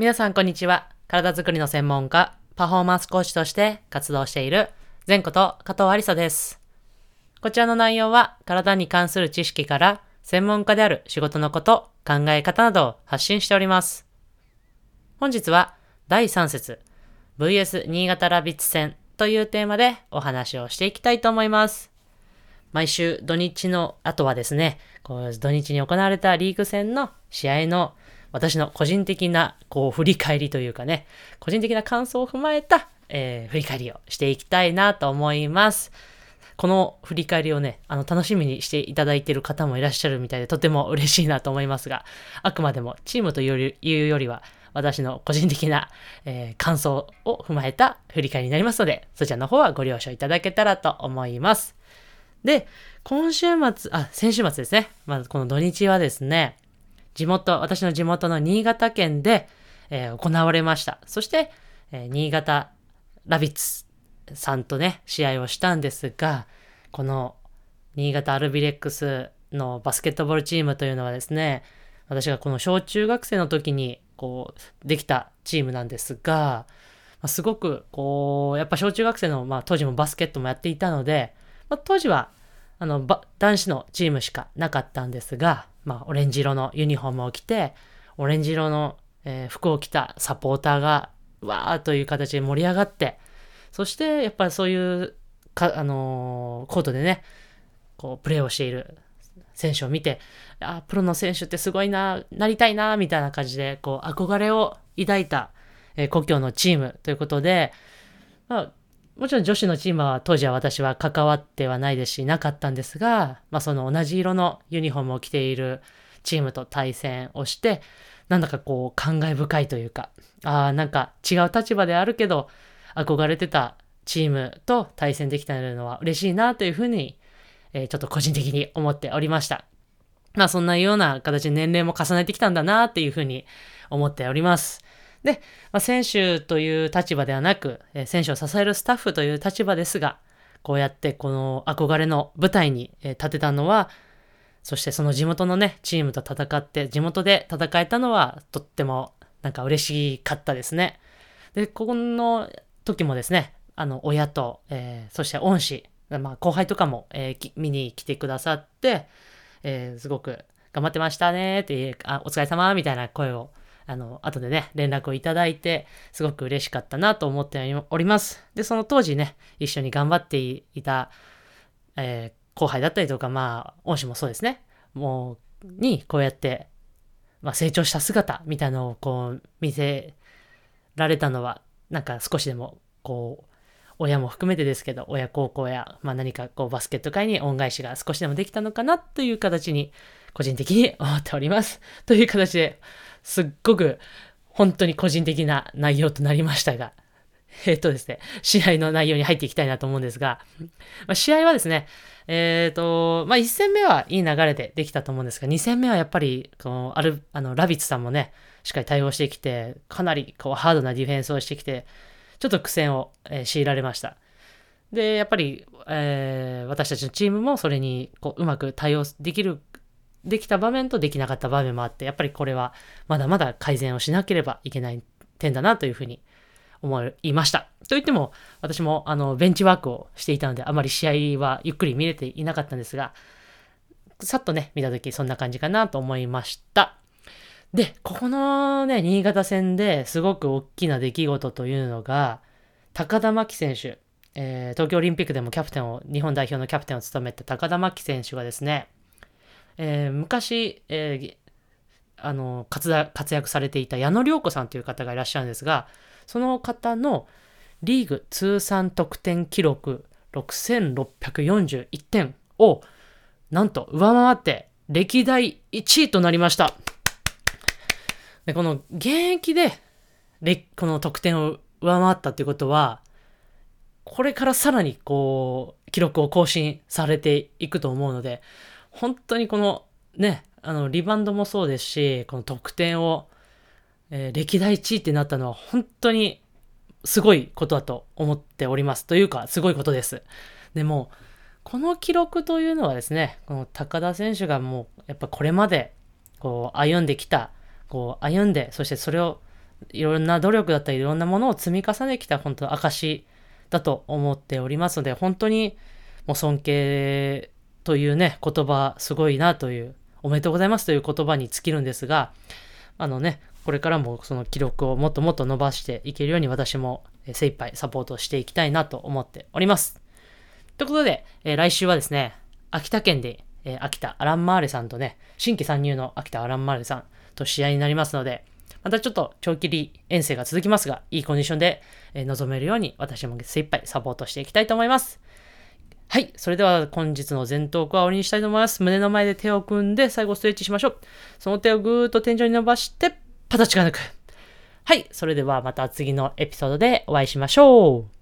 皆さんこんにちは。体づくりの専門家、パフォーマンスコーチとして活動している前こと加藤ありさです。こちらの内容は体に関する知識から専門家である仕事のこと、考え方などを発信しております。本日は第3節 VS 新潟ラビッツ戦というテーマでお話をしていきたいと思います。毎週土日の後はですね、こう土日に行われたリーグ戦の試合の私の個人的なこう振り返りというかね、個人的な感想を踏まえた、えー振り返りをしていきたいなと思います。この振り返りをね、あの、楽しみにしていただいている方もいらっしゃるみたいで、とても嬉しいなと思いますが、あくまでもチームというよりは、私の個人的な、えー感想を踏まえた振り返りになりますので、そちらの方はご了承いただけたらと思います。で、今週末、あ、先週末ですね。まずこの土日はですね、地元、私の地元の新潟県で、えー行われました。そして、えー新潟ラビッツさんとね、試合をしたんですが、この新潟アルビレックスのバスケットボールチームというのはですね、私がこの小中学生の時に、こう、できたチームなんですが、まあすごく、こう、やっぱ小中学生の、まあ当時もバスケットもやっていたので、まあ当時は、あの、男子のチームしかなかったんですが、まあ、オレンジ色のユニフォームを着て、オレンジ色の、えー服を着たサポーターが、わーという形で盛り上がって、そして、やっぱりそういう、か、あのーコートでね、こう、プレーをしている選手を見て、あ、プロの選手ってすごいな、なりたいな、みたいな感じで、こう、憧れを抱いた、えー故郷のチームということで、まあ、もちろん女子のチームは当時は私は関わってはないですし、なかったんですが、まあその同じ色のユニフォームを着ているチームと対戦をして、なんだかこう感慨深いというか、ああ、なんか違う立場であるけど、憧れてたチームと対戦できたのは嬉しいなというふうに、えーちょっと個人的に思っておりました。まあそんなような形で年齢も重ねてきたんだなっていうふうに思っております。で、まあ、選手という立場ではなく、え選手を支えるスタッフという立場ですが、こうやってこの憧れの舞台に立てたのは、そしてその地元のね、チームと戦って、地元で戦えたのは、とってもなんか嬉しかったですね。で、ここの時もですね、あの、親と、えーそして恩師、まあ、後輩とかも、えー見に来てくださって、えーすごく頑張ってましたねって、あ、お疲れ様みたいな声を、あの、後でね、連絡をいただいて、すごく嬉しかったなと思っております。で、その当時ね、一緒に頑張っていた、えー後輩だったりとか、まあ、恩師もそうですね、もう、に、こうやって、まあ、成長した姿みたいのをこう、見せられたのは、なんか少しでも、こう、親も含めてですけど、親孝行や、まあ何かこうバスケット界に恩返しが少しでもできたのかなという形に、個人的に思っております。という形で、すっごく、本当に個人的な内容となりましたが、えっ、とですね、試合の内容に入っていきたいなと思うんですが、まあ、試合はですね、えっ、と、まあ、1戦目はいい流れでできたと思うんですが、2戦目はやっぱり、この、ある、あの、ラビッツさんもね、しっかり対応してきて、かなり、こう、ハードなディフェンスをしてきて、ちょっと苦戦を、えー強いられました。で、やっぱり、えー私たちのチームもそれに、こう、うまく対応できる、できた場面とできなかった場面もあって、やっぱりこれは、まだまだ改善をしなければいけない点だなというふうに思いました。といっても、私もあのベンチワークをしていたので、あまり試合はゆっくり見れていなかったんですが、さっとね、見たときそんな感じかなと思いました。で、ここのね、新潟戦ですごく大きな出来事というのが、高田真希選手、えー東京オリンピックでもキャプテンを、日本代表のキャプテンを務めた高田真希選手がですね、えー昔、えーあの活躍されていた矢野良子さんという方がいらっしゃるんですが、その方のリーグ通算得点記録6641点をなんと上回って歴代1位となりました。でこの現役でこの得点を上回ったということは、これからさらにこう、記録を更新されていくと思うので、本当にこのね、あの、リバウンドもそうですし、この得点を、えー歴代1位ってなったのは本当にすごいことだと思っております。というか、すごいことです。でも、この記録というのはですね、この高田選手がもう、やっぱこれまで、こう、歩んできた、こう、歩んで、そしてそれをいろんな努力だったりいろんなものを積み重ねてきた本当の証だと思っておりますので、本当にもう尊敬というね、言葉すごいなという、おめでとうございますという言葉に尽きるんですが、あのね、これからもその記録をもっともっと伸ばしていけるように私も精一杯サポートしていきたいなと思っております。ということで、えー、来週はですね、秋田県で、えー、秋田アランマーレさんとね、新規参入の秋田アランマーレさんと試合になりますので、またちょっと長距離遠征が続きますが、いいコンディションで、えー、臨めるように私も精一杯サポートしていきたいと思います。はい。それでは本日の前頭腔は終わりにしたいと思います。胸の前で手を組んで最後ストレッチしましょう。その手をぐーっと天井に伸ばして、パタチが抜く。はい。それではまた次のエピソードでお会いしましょう。